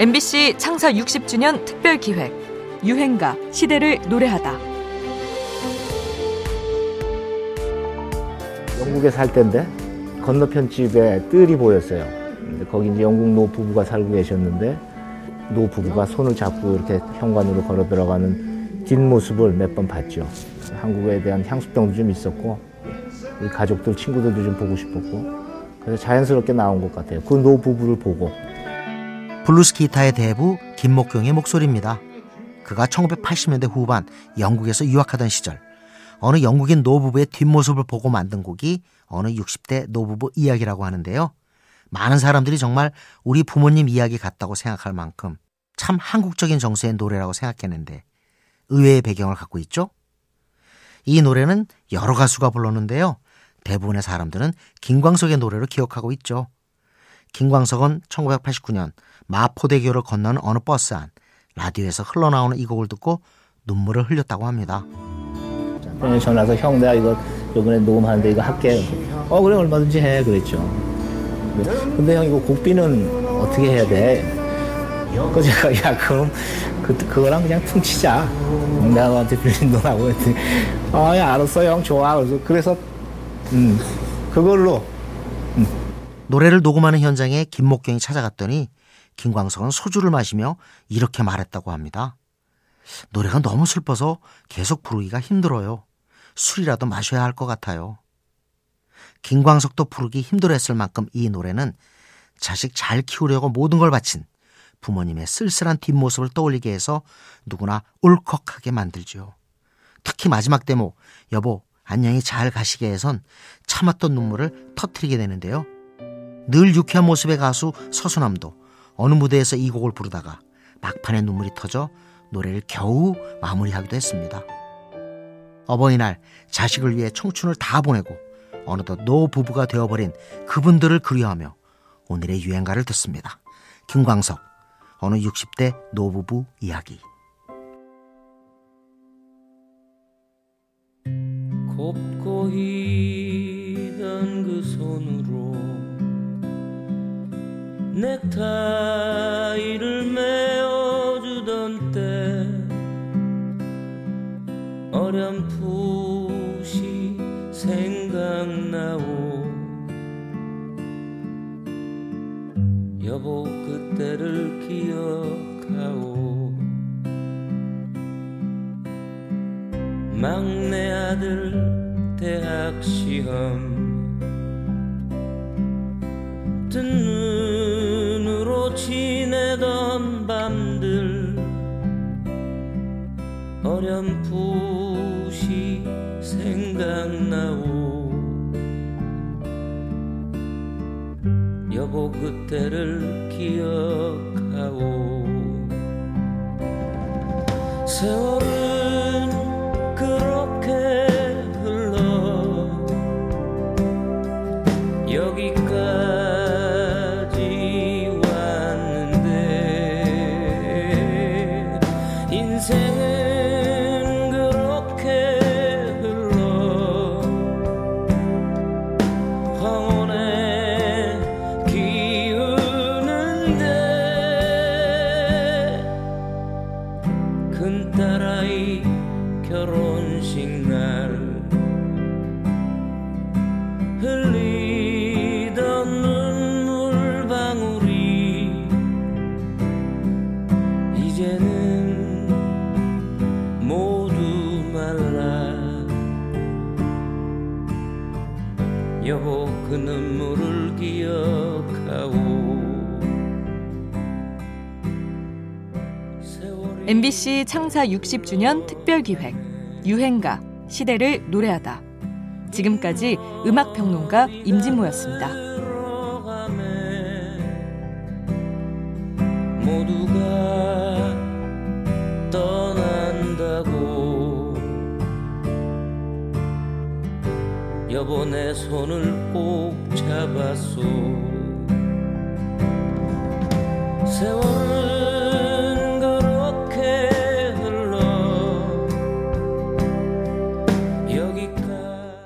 MBC 창사 60주년 특별 기획 유행가 시대를 노래하다. 영국에 살 때인데 건너편 집에 뜰이 보였어요. 근데 거기 이제 영국 노 부부가 살고 계셨는데 노 부부가 손을 잡고 이렇게 현관으로 걸어 들어가는 뒷모습을 몇 번 봤죠. 한국에 대한 향수병도 좀 있었고 우리 가족들 친구들도 좀 보고 싶었고 그래서 자연스럽게 나온 것 같아요. 그 노 부부를 보고 블루스 기타의 대부 김목경의 목소리입니다. 그가 1980년대 후반 영국에서 유학하던 시절 어느 영국인 노부부의 뒷모습을 보고 만든 곡이 어느 60대 노부부 이야기라고 하는데요. 많은 사람들이 정말 우리 부모님 이야기 같다고 생각할 만큼 참 한국적인 정서의 노래라고 생각했는데 의외의 배경을 갖고 있죠. 이 노래는 여러 가수가 불렀는데요. 대부분의 사람들은 김광석의 노래로 기억하고 있죠. 김광석은 1989년 마포대교를 건너는 어느 버스 안 라디오에서 흘러나오는 이 곡을 듣고 눈물을 흘렸다고 합니다. 전화 와서 형 내가 이거 요번에 녹음하는데 이거 할게. 어 그래 얼마든지 해 그랬죠. 근데 형 이거 곡비는 어떻게 해야 돼? 그 제가 야 그럼 그 그거랑 그냥 퉁치자. 내가 너한테 빌린 돈하고 했더니 아야 알았어 형 좋아. 그래서 그래서 음 그걸로 노래를 녹음하는 현장에 김목경이 찾아갔더니 김광석은 소주를 마시며 이렇게 말했다고 합니다. 노래가 너무 슬퍼서 계속 부르기가 힘들어요. 술이라도 마셔야 할 것 같아요. 김광석도 부르기 힘들어했을 만큼 이 노래는 자식 잘 키우려고 모든 걸 바친 부모님의 쓸쓸한 뒷모습을 떠올리게 해서 누구나 울컥하게 만들죠. 특히 마지막 대목 여보 안녕히 잘 가시게 해선 참았던 눈물을 터트리게 되는데요. 늘 유쾌한 모습의 가수 서수남도 어느 무대에서 이 곡을 부르다가 막판에 눈물이 터져 노래를 겨우 마무리하기도 했습니다. 어버이날 자식을 위해 청춘을 다 보내고 어느덧 노 부부가 되어버린 그분들을 그리워하며 오늘의 유행가를 듣습니다. 김광석 어느 60대 노부부 이야기 곱고 희던 그 손으로 넥타이를 메어주던 때 어렴풋이 생각나오. 여보 그때를 기억하오. 막내 아들 대학 시험. 뜬눈 어렴풋이 생각나오. 여보 그때를 기억하오. 세월은 황혼에 기우는데 큰 딸아이 결혼식 날 흘리 여보 그 눈물을 기억하오 MBC 창사 60주년 특별 기획 유행가 시대를 노래하다. 지금까지 음악 평론가 임진모였습니다. 모두가 여보 내 손을 꼭 잡았소. 세월은